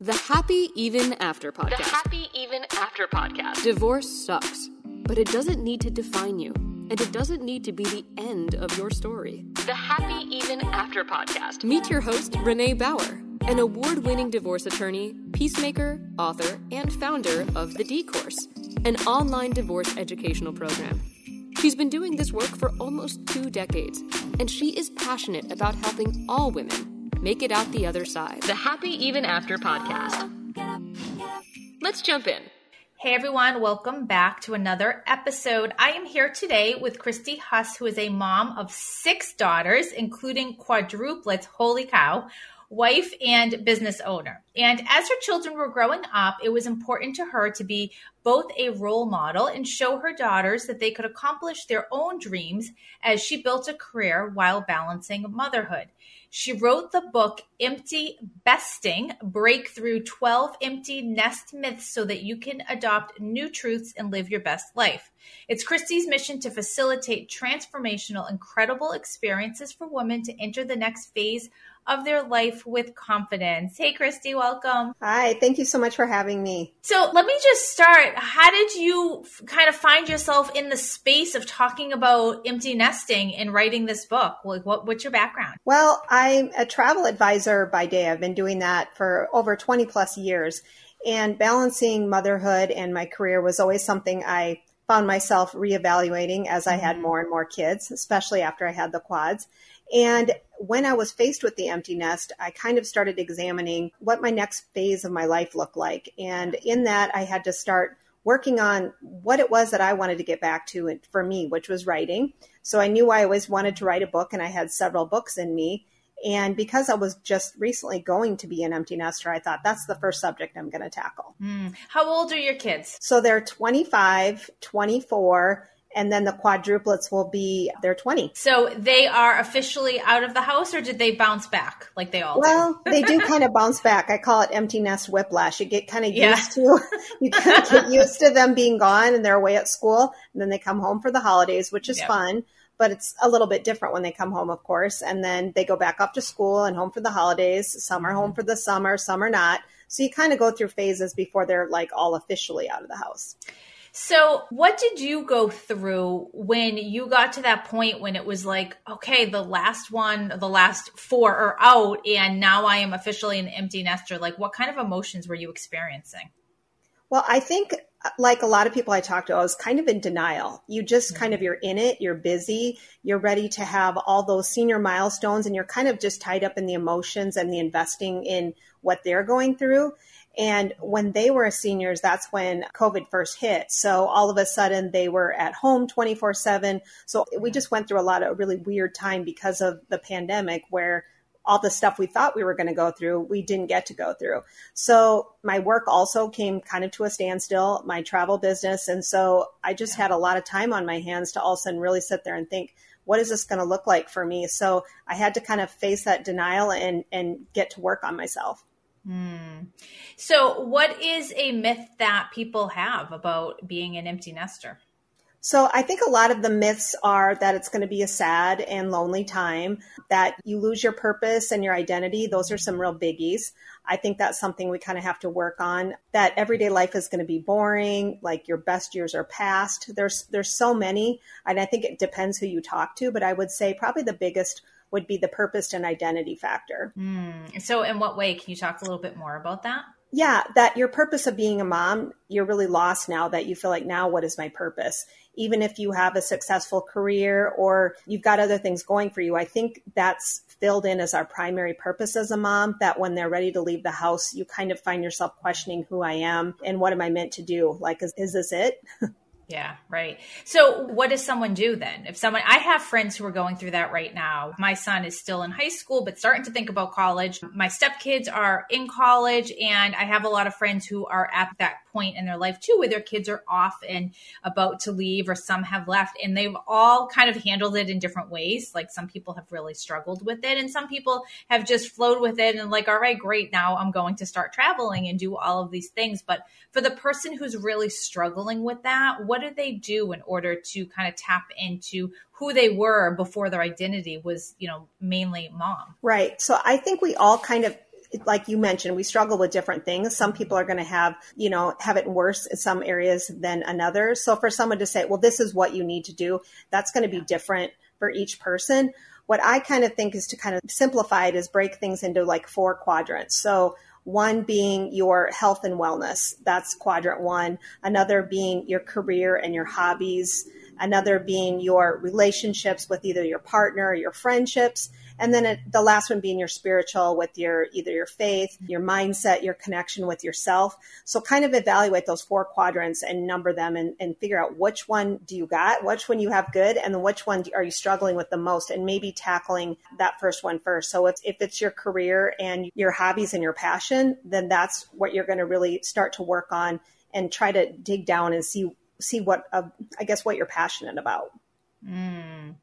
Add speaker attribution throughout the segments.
Speaker 1: The Happy Even After podcast.
Speaker 2: The Happy Even After podcast.
Speaker 1: Divorce sucks, but it doesn't need to define you, and it doesn't need to be the end of your story.
Speaker 2: The Happy Even After podcast.
Speaker 1: Meet your host, Renee Bauer, an award winning divorce attorney, peacemaker, author, and founder of The D Course, an online divorce educational program. She's been doing this work for almost two decades, and she is passionate about helping all women make it out the other side.
Speaker 2: The Happy Even After podcast. Let's jump in.
Speaker 3: Hey everyone, welcome back to another episode. I am here today with Christy Huss, who is a mom of six daughters, including quadruplets. Holy cow wife and business owner. And as her children were growing up, it was important to her to be both a role model and show her daughters that they could accomplish their own dreams as she built a career while balancing motherhood. She wrote the book Empty Besting Breakthrough 12 Empty Nest Myths so that you can adopt new truths and live your best life. It's Christy's mission to facilitate transformational, incredible experiences for women to enter the next phase of their life with confidence. Hey, Christy, welcome.
Speaker 4: Hi, thank you so much for having me.
Speaker 3: So, let me just start. How did you f- kind of find yourself in the space of talking about empty nesting and writing this book? Like, what, what's your background?
Speaker 4: Well, I'm a travel advisor by day. I've been doing that for over 20 plus years. And balancing motherhood and my career was always something I found myself reevaluating as I had mm-hmm. more and more kids, especially after I had the quads. And when I was faced with the empty nest, I kind of started examining what my next phase of my life looked like. And in that, I had to start working on what it was that I wanted to get back to for me, which was writing. So I knew I always wanted to write a book, and I had several books in me. And because I was just recently going to be an empty nester, I thought that's the first subject I'm going to tackle.
Speaker 3: Mm. How old are your kids?
Speaker 4: So they're 25, 24, and then the quadruplets will be they're 20
Speaker 3: so they are officially out of the house or did they bounce back like they all
Speaker 4: well
Speaker 3: do?
Speaker 4: they do kind of bounce back i call it empty nest whiplash you get kind of yeah. used to you kind of get used to them being gone and they're away at school and then they come home for the holidays which is yep. fun but it's a little bit different when they come home of course and then they go back up to school and home for the holidays some are home mm-hmm. for the summer some are not so you kind of go through phases before they're like all officially out of the house
Speaker 3: so, what did you go through when you got to that point when it was like, okay, the last one, the last four are out, and now I am officially an empty nester? Like, what kind of emotions were you experiencing?
Speaker 4: Well, I think, like a lot of people I talked to, I was kind of in denial. You just mm-hmm. kind of, you're in it, you're busy, you're ready to have all those senior milestones, and you're kind of just tied up in the emotions and the investing in what they're going through. And when they were seniors, that's when COVID first hit. So all of a sudden they were at home 24 seven. So we just went through a lot of really weird time because of the pandemic where all the stuff we thought we were going to go through, we didn't get to go through. So my work also came kind of to a standstill, my travel business. And so I just had a lot of time on my hands to all of a sudden really sit there and think, what is this going to look like for me? So I had to kind of face that denial and, and get to work on myself.
Speaker 3: Hmm. So, what is a myth that people have about being an empty nester?
Speaker 4: So, I think a lot of the myths are that it's going to be a sad and lonely time, that you lose your purpose and your identity. Those are some real biggies. I think that's something we kind of have to work on. That everyday life is going to be boring, like your best years are past. There's there's so many, and I think it depends who you talk to, but I would say probably the biggest would be the purpose and identity factor.
Speaker 3: Mm. So, in what way? Can you talk a little bit more about that?
Speaker 4: Yeah, that your purpose of being a mom, you're really lost now that you feel like, now what is my purpose? Even if you have a successful career or you've got other things going for you, I think that's filled in as our primary purpose as a mom. That when they're ready to leave the house, you kind of find yourself questioning who I am and what am I meant to do? Like, is, is this it?
Speaker 3: Yeah, right. So, what does someone do then? If someone, I have friends who are going through that right now. My son is still in high school, but starting to think about college. My stepkids are in college, and I have a lot of friends who are at that point in their life too, where their kids are off and about to leave, or some have left, and they've all kind of handled it in different ways. Like some people have really struggled with it, and some people have just flowed with it and like, all right, great, now I'm going to start traveling and do all of these things. But for the person who's really struggling with that, what what do they do in order to kind of tap into who they were before their identity was, you know, mainly mom?
Speaker 4: Right. So I think we all kind of like you mentioned, we struggle with different things. Some people are going to have, you know, have it worse in some areas than another. So for someone to say, well, this is what you need to do, that's going to be different for each person. What I kind of think is to kind of simplify it is break things into like four quadrants. So one being your health and wellness. That's quadrant one. Another being your career and your hobbies. Another being your relationships with either your partner or your friendships and then it, the last one being your spiritual with your either your faith your mindset your connection with yourself. So kind of evaluate those four quadrants and number them and, and figure out which one do you got which one you have good and then which one are you struggling with the most and maybe tackling that first one first. So if, if it's your career and your hobbies and your passion then that's what you're going to really start to work on and try to dig down and see see what uh, i guess what you're passionate about
Speaker 3: mm.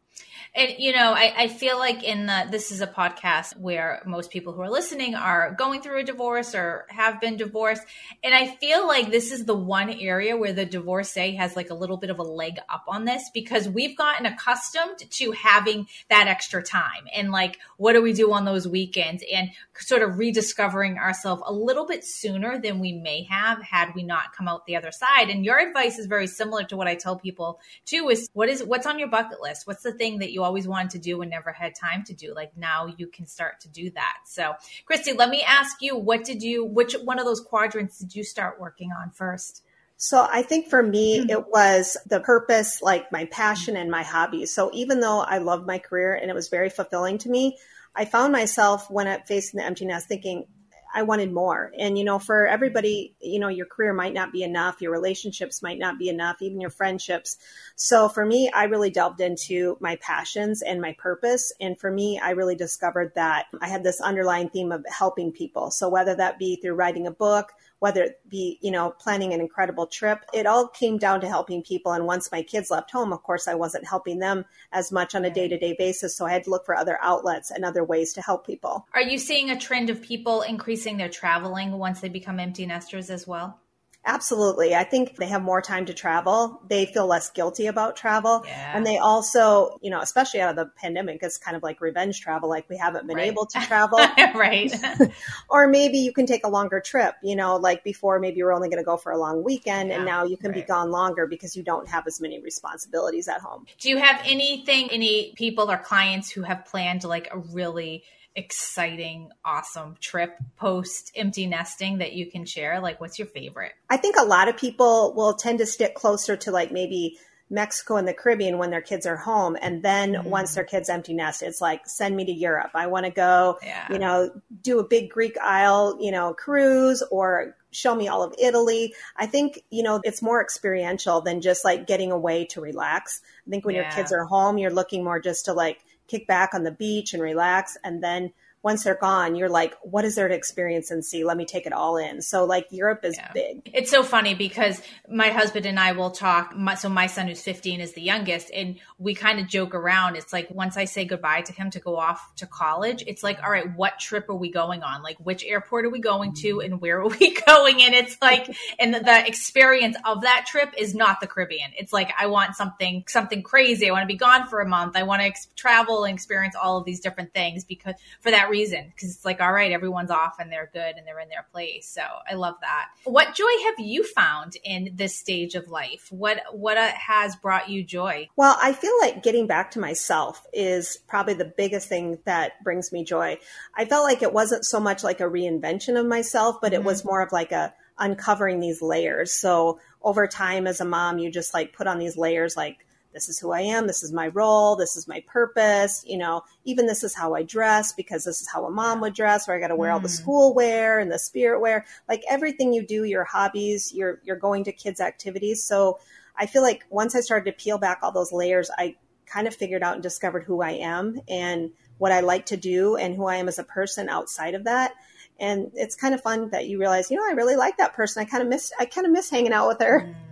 Speaker 3: And you know, I, I feel like in the this is a podcast where most people who are listening are going through a divorce or have been divorced. And I feel like this is the one area where the divorcee has like a little bit of a leg up on this because we've gotten accustomed to having that extra time and like what do we do on those weekends and sort of rediscovering ourselves a little bit sooner than we may have had we not come out the other side. And your advice is very similar to what I tell people too is what is what's on your bucket list? What's the thing that you always wanted to do and never had time to do? Like now you can start to do that. So Christy, let me ask you, what did you which one of those quadrants did you start working on first?
Speaker 4: So I think for me, mm-hmm. it was the purpose, like my passion and my hobbies. So even though I loved my career and it was very fulfilling to me, I found myself when I facing the empty nest thinking, I wanted more. And, you know, for everybody, you know, your career might not be enough. Your relationships might not be enough, even your friendships. So for me, I really delved into my passions and my purpose. And for me, I really discovered that I had this underlying theme of helping people. So whether that be through writing a book, whether it be, you know, planning an incredible trip. It all came down to helping people. And once my kids left home, of course, I wasn't helping them as much on a day to day basis. So I had to look for other outlets and other ways to help people.
Speaker 3: Are you seeing a trend of people increasing their traveling once they become empty nesters as well?
Speaker 4: Absolutely. I think they have more time to travel. They feel less guilty about travel.
Speaker 3: Yeah.
Speaker 4: And they also, you know, especially out of the pandemic, it's kind of like revenge travel. Like we haven't been right. able to travel.
Speaker 3: right.
Speaker 4: or maybe you can take a longer trip, you know, like before maybe you were only going to go for a long weekend yeah. and now you can right. be gone longer because you don't have as many responsibilities at home.
Speaker 3: Do you have anything, any people or clients who have planned like a really exciting, awesome trip post empty nesting that you can share? Like, what's your favorite?
Speaker 4: I think a lot of people will tend to stick closer to like maybe Mexico and the Caribbean when their kids are home. And then mm. once their kids empty nest, it's like, send me to Europe. I want to go, yeah. you know, do a big Greek Isle, you know, cruise or show me all of Italy. I think, you know, it's more experiential than just like getting away to relax. I think when yeah. your kids are home, you're looking more just to like kick back on the beach and relax. And then once they're gone, you're like, what is there to experience and see? Let me take it all in. So like Europe is yeah. big.
Speaker 3: It's so funny because my husband and I will talk. My, so my son who's 15 is the youngest and we kind of joke around. It's like once I say goodbye to him to go off to college, it's like, all right, what trip are we going on? Like which airport are we going to mm-hmm. and where are we going? And it's like, and the, the experience of that trip is not the Caribbean. It's like, I want something, something crazy. I want to be gone for a month. I want to ex- travel and experience all of these different things because for that reason because it's like all right everyone's off and they're good and they're in their place. So i love that. What joy have you found in this stage of life? What what uh, has brought you joy?
Speaker 4: Well i feel like getting back to myself is probably the biggest thing that brings me joy. I felt like it wasn't so much like a reinvention of myself but mm-hmm. it was more of like a uncovering these layers. So over time as a mom you just like put on these layers like this is who I am, this is my role, this is my purpose, you know, even this is how I dress because this is how a mom would dress, where I got to wear mm. all the mm. school wear and the spirit wear, like everything you do, your hobbies, you're you're going to kids activities. So I feel like once I started to peel back all those layers, I kind of figured out and discovered who I am and what I like to do and who I am as a person outside of that. And it's kind of fun that you realize, you know, I really like that person. I kind of miss I kind of miss hanging out with her. Mm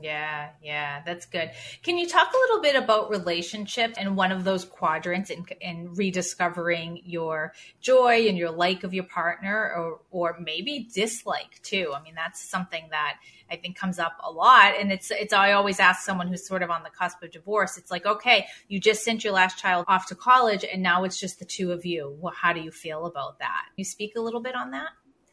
Speaker 3: Yeah, yeah, that's good. Can you talk a little bit about relationships and one of those quadrants in, in rediscovering your joy and your like of your partner or, or maybe dislike too? I mean, that's something that I think comes up a lot. And it's, it's, I always ask someone who's sort of on the cusp of divorce. It's like, okay, you just sent your last child off to college and now it's just the two of you. Well, how do you feel about that? Can you speak a little bit on that?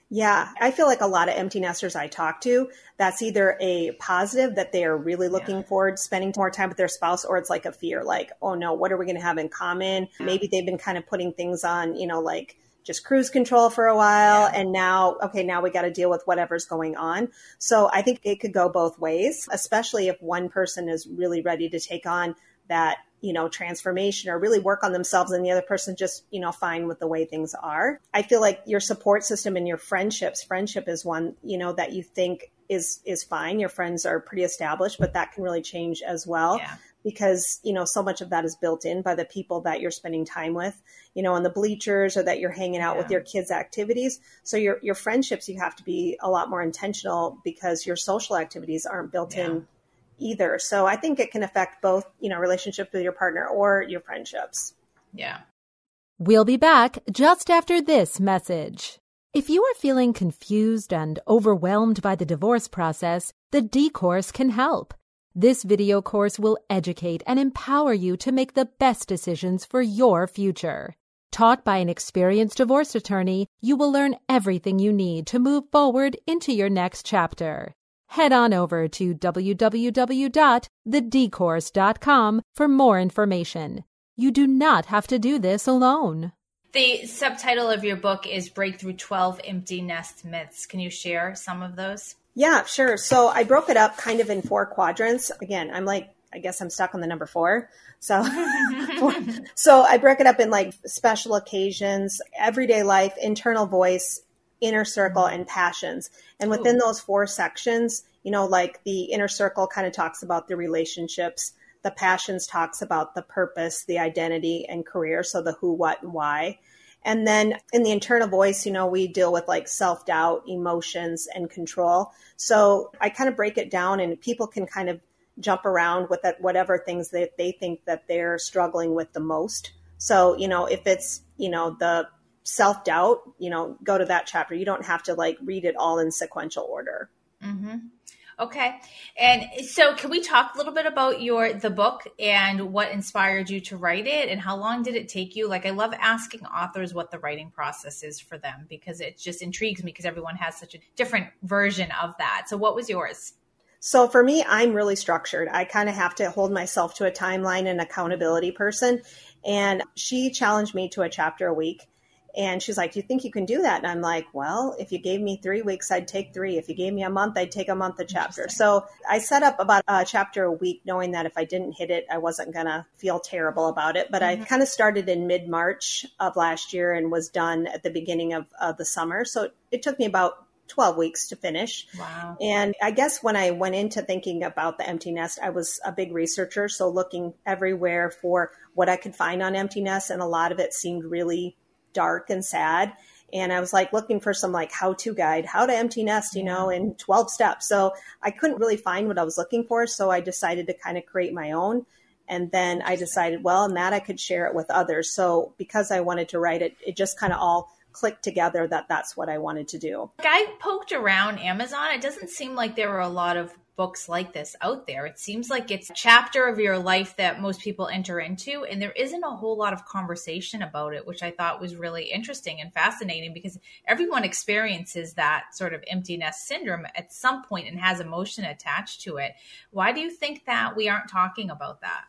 Speaker 4: Yeah, I feel like a lot of empty nesters I talk to, that's either a positive that they are really looking yeah. forward to spending more time with their spouse, or it's like a fear, like, oh no, what are we going to have in common? Maybe they've been kind of putting things on, you know, like just cruise control for a while. Yeah. And now, okay, now we got to deal with whatever's going on. So I think it could go both ways, especially if one person is really ready to take on that you know, transformation or really work on themselves and the other person just, you know, fine with the way things are. I feel like your support system and your friendships, friendship is one, you know, that you think is is fine. Your friends are pretty established, but that can really change as well. Yeah. Because, you know, so much of that is built in by the people that you're spending time with, you know, on the bleachers or that you're hanging out yeah. with your kids' activities. So your your friendships you have to be a lot more intentional because your social activities aren't built yeah. in either. So I think it can affect both, you know, relationships with your partner or your friendships.
Speaker 3: Yeah.
Speaker 5: We'll be back just after this message. If you are feeling confused and overwhelmed by the divorce process, the D course can help. This video course will educate and empower you to make the best decisions for your future. Taught by an experienced divorce attorney, you will learn everything you need to move forward into your next chapter head on over to www.thedcourse.com for more information. You do not have to do this alone.
Speaker 3: The subtitle of your book is Breakthrough 12 Empty Nest Myths. Can you share some of those?
Speaker 4: Yeah, sure. So I broke it up kind of in four quadrants. Again, I'm like, I guess I'm stuck on the number four. So, so I broke it up in like special occasions, everyday life, internal voice, inner circle and passions. And within Ooh. those four sections, you know, like the inner circle kind of talks about the relationships, the passions talks about the purpose, the identity and career. So the who, what, and why. And then in the internal voice, you know, we deal with like self doubt, emotions, and control. So I kind of break it down and people can kind of jump around with that, whatever things that they think that they're struggling with the most. So, you know, if it's, you know, the self doubt, you know, go to that chapter. You don't have to like read it all in sequential order.
Speaker 3: Mm-hmm. Okay. And so can we talk a little bit about your the book and what inspired you to write it and how long did it take you? Like I love asking authors what the writing process is for them because it just intrigues me because everyone has such a different version of that. So what was yours?
Speaker 4: So for me, I'm really structured. I kind of have to hold myself to a timeline and accountability person. And she challenged me to a chapter a week. And she's like, Do you think you can do that? And I'm like, Well, if you gave me three weeks, I'd take three. If you gave me a month, I'd take a month a chapter. So I set up about a chapter a week, knowing that if I didn't hit it, I wasn't going to feel terrible about it. But mm-hmm. I kind of started in mid March of last year and was done at the beginning of uh, the summer. So it took me about 12 weeks to finish.
Speaker 3: Wow.
Speaker 4: And I guess when I went into thinking about the empty nest, I was a big researcher. So looking everywhere for what I could find on empty nest. And a lot of it seemed really dark and sad. And I was like looking for some like how to guide, how to empty nest, you know, in 12 steps. So I couldn't really find what I was looking for. So I decided to kind of create my own. And then I decided, well, and that I could share it with others. So because I wanted to write it, it just kind of all clicked together that that's what I wanted to do.
Speaker 3: I poked around Amazon. It doesn't seem like there were a lot of books like this out there. It seems like it's a chapter of your life that most people enter into, and there isn't a whole lot of conversation about it, which I thought was really interesting and fascinating because everyone experiences that sort of empty nest syndrome at some point and has emotion attached to it. Why do you think that we aren't talking about that?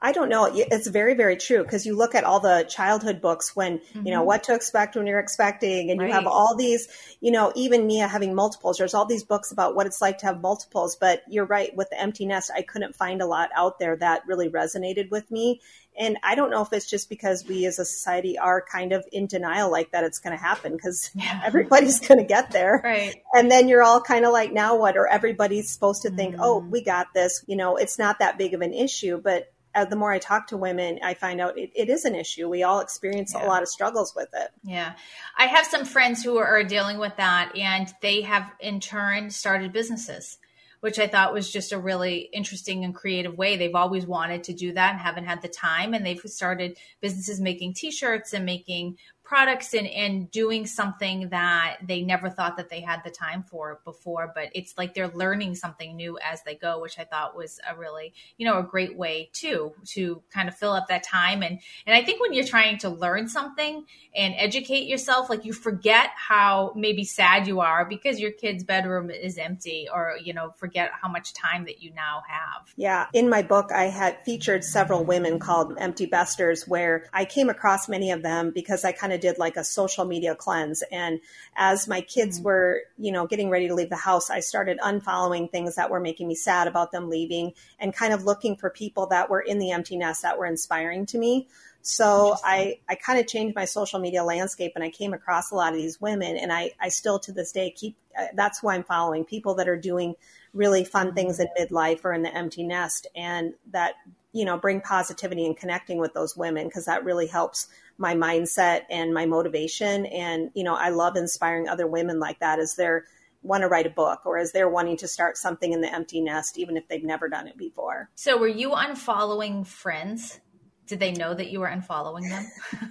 Speaker 4: I don't know. It's very, very true because you look at all the childhood books when, mm-hmm. you know, mm-hmm. what to expect when you're expecting, and right. you have all these, you know, even Mia having multiples. There's all these books about what it's like to have multiples. But you're right, with the empty nest, I couldn't find a lot out there that really resonated with me. And I don't know if it's just because we as a society are kind of in denial like that it's going to happen because yeah. everybody's going to get there.
Speaker 3: Right.
Speaker 4: And then you're all kind of like, now what? Or everybody's supposed to think, mm. oh, we got this. You know, it's not that big of an issue. But uh, the more I talk to women, I find out it, it is an issue. We all experience yeah. a lot of struggles with it.
Speaker 3: Yeah. I have some friends who are dealing with that, and they have in turn started businesses which I thought was just a really interesting and creative way. They've always wanted to do that and haven't had the time. And they've started businesses making t shirts and making products and, and doing something that they never thought that they had the time for before but it's like they're learning something new as they go which i thought was a really you know a great way too to kind of fill up that time. And and i think when you're trying to learn something and educate yourself like you forget how maybe sad you are because your kid's bedroom is empty or you know forget how much time that you now have.
Speaker 4: Yeah. In my book i had featured several women called empty besters where i came across many of them because i kind of of did like a social media cleanse. And as my kids mm-hmm. were, you know, getting ready to leave the house, I started unfollowing things that were making me sad about them leaving and kind of looking for people that were in the empty nest that were inspiring to me. So I, I kind of changed my social media landscape and I came across a lot of these women and I, I still to this day keep, uh, that's who I'm following people that are doing really fun things in midlife or in the empty nest and that, you know, bring positivity and connecting with those women because that really helps my mindset and my motivation. And, you know, I love inspiring other women like that as they're want to write a book or as they're wanting to start something in the empty nest, even if they've never done it before.
Speaker 3: So were you unfollowing friends? Did they know that you were unfollowing them?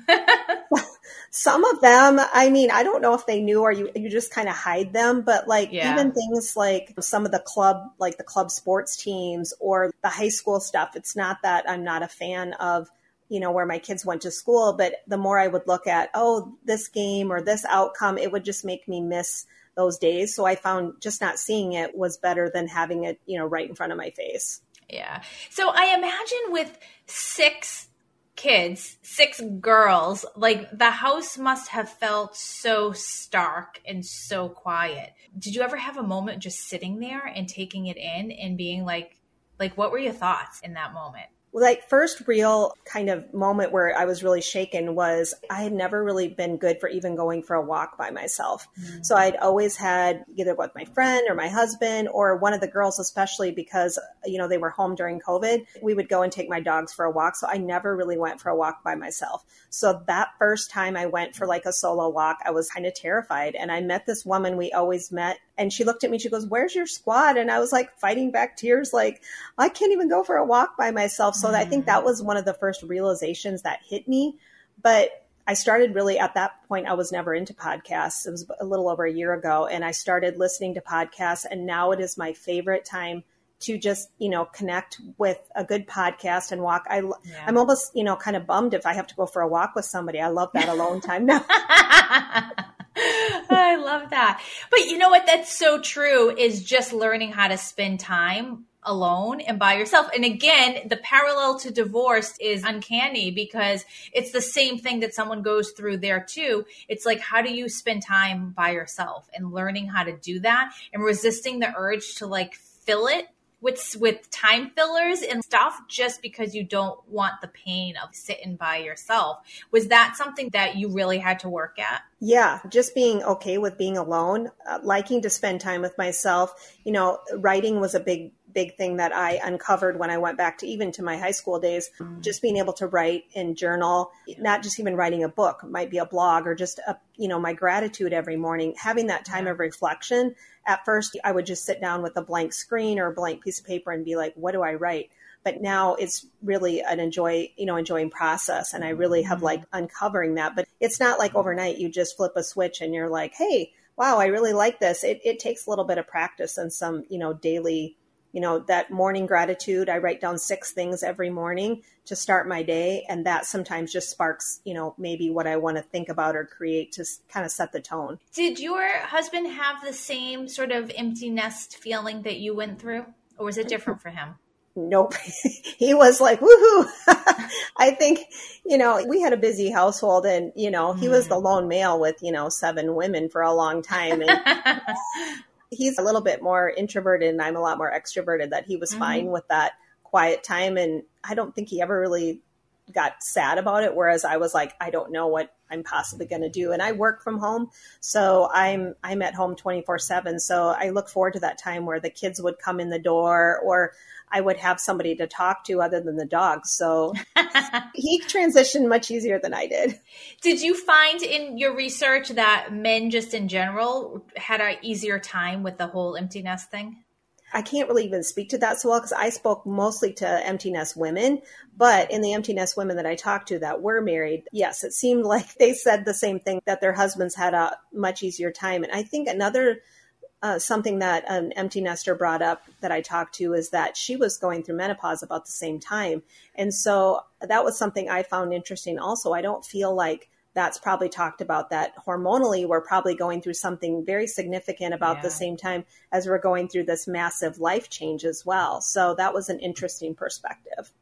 Speaker 4: Some of them, I mean, I don't know if they knew or you you just kind of hide them, but like yeah. even things like some of the club like the club sports teams or the high school stuff, it's not that I'm not a fan of you know, where my kids went to school. But the more I would look at, oh, this game or this outcome, it would just make me miss those days. So I found just not seeing it was better than having it, you know, right in front of my face.
Speaker 3: Yeah. So I imagine with six kids, six girls, like the house must have felt so stark and so quiet. Did you ever have a moment just sitting there and taking it in and being like, like what were your thoughts in that moment?
Speaker 4: Like first real kind of moment where I was really shaken was I had never really been good for even going for a walk by myself. Mm-hmm. So I'd always had either with my friend or my husband or one of the girls, especially because, you know, they were home during COVID, we would go and take my dogs for a walk. So I never really went for a walk by myself. So that first time I went for like a solo walk, I was kind of terrified. And I met this woman we always met and she looked at me, she goes, Where's your squad? And I was like fighting back tears, like, I can't even go for a walk by myself. So mm-hmm. I think that was one of the first realizations that hit me. But I started really at that point, I was never into podcasts. It was a little over a year ago. And I started listening to podcasts. And now it is my favorite time to just, you know, connect with a good podcast and walk. I, yeah. I'm almost, you know, kind of bummed if I have to go for a walk with somebody. I love that alone time now.
Speaker 3: I love that. But you know what? That's so true is just learning how to spend time alone and by yourself. And again, the parallel to divorce is uncanny because it's the same thing that someone goes through there too. It's like, how do you spend time by yourself and learning how to do that and resisting the urge to like fill it with with time fillers and stuff just because you don't want the pain of sitting by yourself. Was that something that you really had to work at?
Speaker 4: Yeah, just being okay with being alone, uh, liking to spend time with myself. You know, writing was a big big thing that I uncovered when I went back to even to my high school days, just being able to write and journal, not just even writing a book, might be a blog or just a, you know, my gratitude every morning, having that time of reflection. At first, I would just sit down with a blank screen or a blank piece of paper and be like, what do I write? But now it's really an enjoy, you know, enjoying process. And I really have mm-hmm. like uncovering that, but it's not like overnight you just flip a switch and you're like, Hey, wow, I really like this. It, it takes a little bit of practice and some, you know, daily you know, that morning gratitude. I write down six things every morning to start my day. And that sometimes just sparks, you know, maybe what I want to think about or create to kind of set the tone.
Speaker 3: Did your husband have the same sort of empty nest feeling that you went through? Or was it different for him?
Speaker 4: Nope. he was like, woohoo. I think, you know, we had a busy household and, you know, he mm. was the hmm. lone male with, you know, seven women for a long time. And he's a little bit more introverted and I'm a lot more extroverted that he was mm-hmm. fine with that quiet time. And I don't think he ever really got sad about it whereas I was like I don't know what I'm possibly going to do. And I work from home so I'm I'm at home 24/7 so I look forward to that time where the kids would come in the door or I would have somebody to talk to other than the dogs. So he transitioned much easier than I did.
Speaker 3: Did you find in your research that men just in general had an easier time with the whole empty nest thing?
Speaker 4: I can't really even speak to that so well because I spoke mostly to empty nest women. But in the empty nest women that I talked to that were married, yes, it seemed like they said the same thing that their husbands had a much easier time. And I think another uh, something that an empty nester brought up that I talked to is that she was going through menopause about the same time. And so that was something I found interesting also. I don't feel like that's probably talked about that hormonally we're probably going through something very significant about yeah. the same time as we're going through this massive life change as well so that was an interesting perspective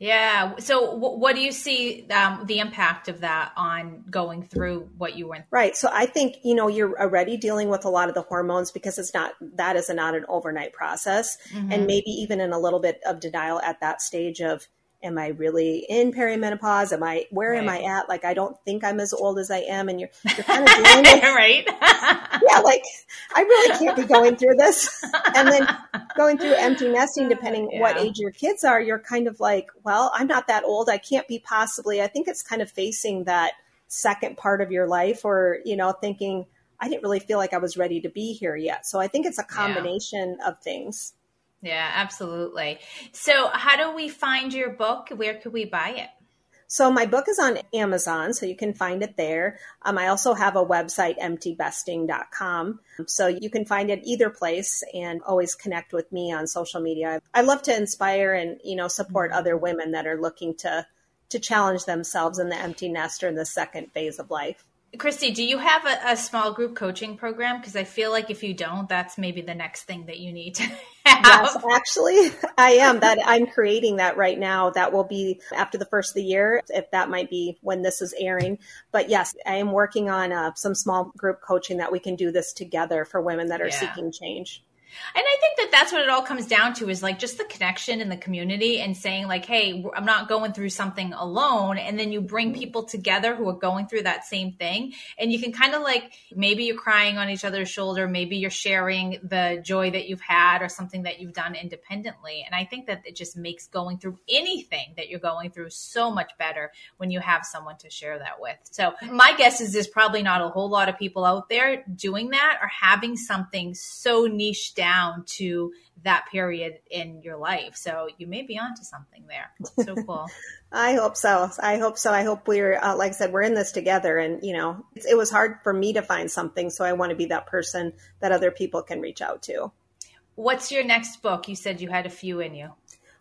Speaker 3: yeah so w- what do you see um, the impact of that on going through what you went
Speaker 4: through? right so i think you know you're already dealing with a lot of the hormones because it's not that is not an overnight process mm-hmm. and maybe even in a little bit of denial at that stage of am I really in perimenopause? Am I where right. am I at? Like I don't think I'm as old as I am, and you're you're kind of dealing with
Speaker 3: right.
Speaker 4: yeah, like I really can't be going through this, and then going through empty nesting. Depending yeah. what age your kids are, you're kind of like, well, I'm not that old. I can't be possibly. I think it's kind of facing that second part of your life, or you know, thinking. I didn't really feel like I was ready to be here yet. So I think it's a combination yeah. of things.
Speaker 3: Yeah, absolutely. So, how do we find your book? Where could we buy it?
Speaker 4: So my book is on Amazon, so you can find it there. Um, I also have a website, emptybesting.com. So you can find it either place and always connect with me on social media. I love to inspire and, you know, support other women that are looking to to challenge themselves in the empty nest or in the second phase of life.
Speaker 3: Christy, do you have a, a small group coaching program? Because I feel like if you don't, that's maybe the next thing that you need to have. Yes,
Speaker 4: actually, I am. That I'm creating that right now. That will be after the first of the year, if that might be when this is airing. But yes, I am working on uh, some small group coaching that we can do this together for women that are yeah. seeking change.
Speaker 3: And I think that that's what it all comes down to is like just the connection in the community and saying like, Hey, I'm not going through something alone. And then you bring mm-hmm. people together who are going through that same thing. And you can kind of like, maybe you're crying on each other's shoulder. Maybe you're sharing the joy that you've had or something that you've done independently. And I think that it just makes going through anything that you're going through so much better when you have someone to share that with. So my guess is there's probably not a whole lot of people out there doing that or having something so niche down to that period in your life. So you may be onto something there. So cool.
Speaker 4: I hope so. I hope so. I hope we're, uh, like I said, we're in this together. And, you know, it was hard for me to find something. So I want to be that person that other people can reach out to.
Speaker 3: What's your next book? You said you had a few in you.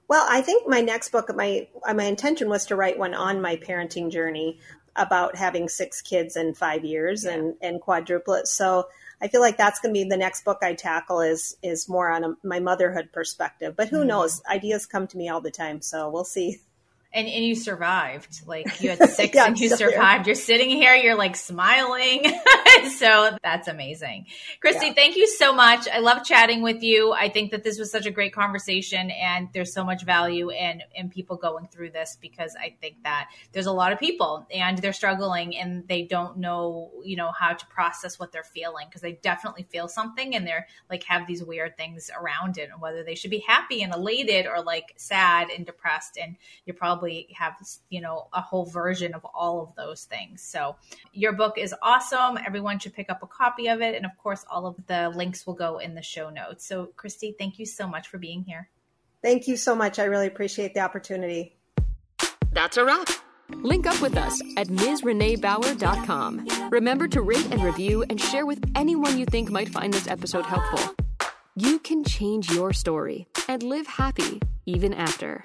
Speaker 4: Well, I think my next book, my my intention was to write one on my parenting journey about having six kids in five years yeah. and and quadruplets. So I feel like that's going to be the next book I tackle is is more on a, my motherhood perspective. But who mm-hmm. knows? Ideas come to me all the time, so we'll see.
Speaker 3: And and you survived. Like you had six yeah, and you survived. Here. You're sitting here, you're like smiling. so that's amazing. Christy, yeah. thank you so much. I love chatting with you. I think that this was such a great conversation and there's so much value in in people going through this because I think that there's a lot of people and they're struggling and they don't know, you know, how to process what they're feeling because they definitely feel something and they're like have these weird things around it and whether they should be happy and elated or like sad and depressed and you're probably probably have, you know, a whole version of all of those things. So your book is awesome. Everyone should pick up a copy of it. And of course, all of the links will go in the show notes. So, Christy, thank you so much for being here.
Speaker 4: Thank you so much. I really appreciate the opportunity.
Speaker 2: That's a wrap. Link up with us at MsReneeBauer.com. Remember to rate and review and share with anyone you think might find this episode helpful. You can change your story and live happy even after.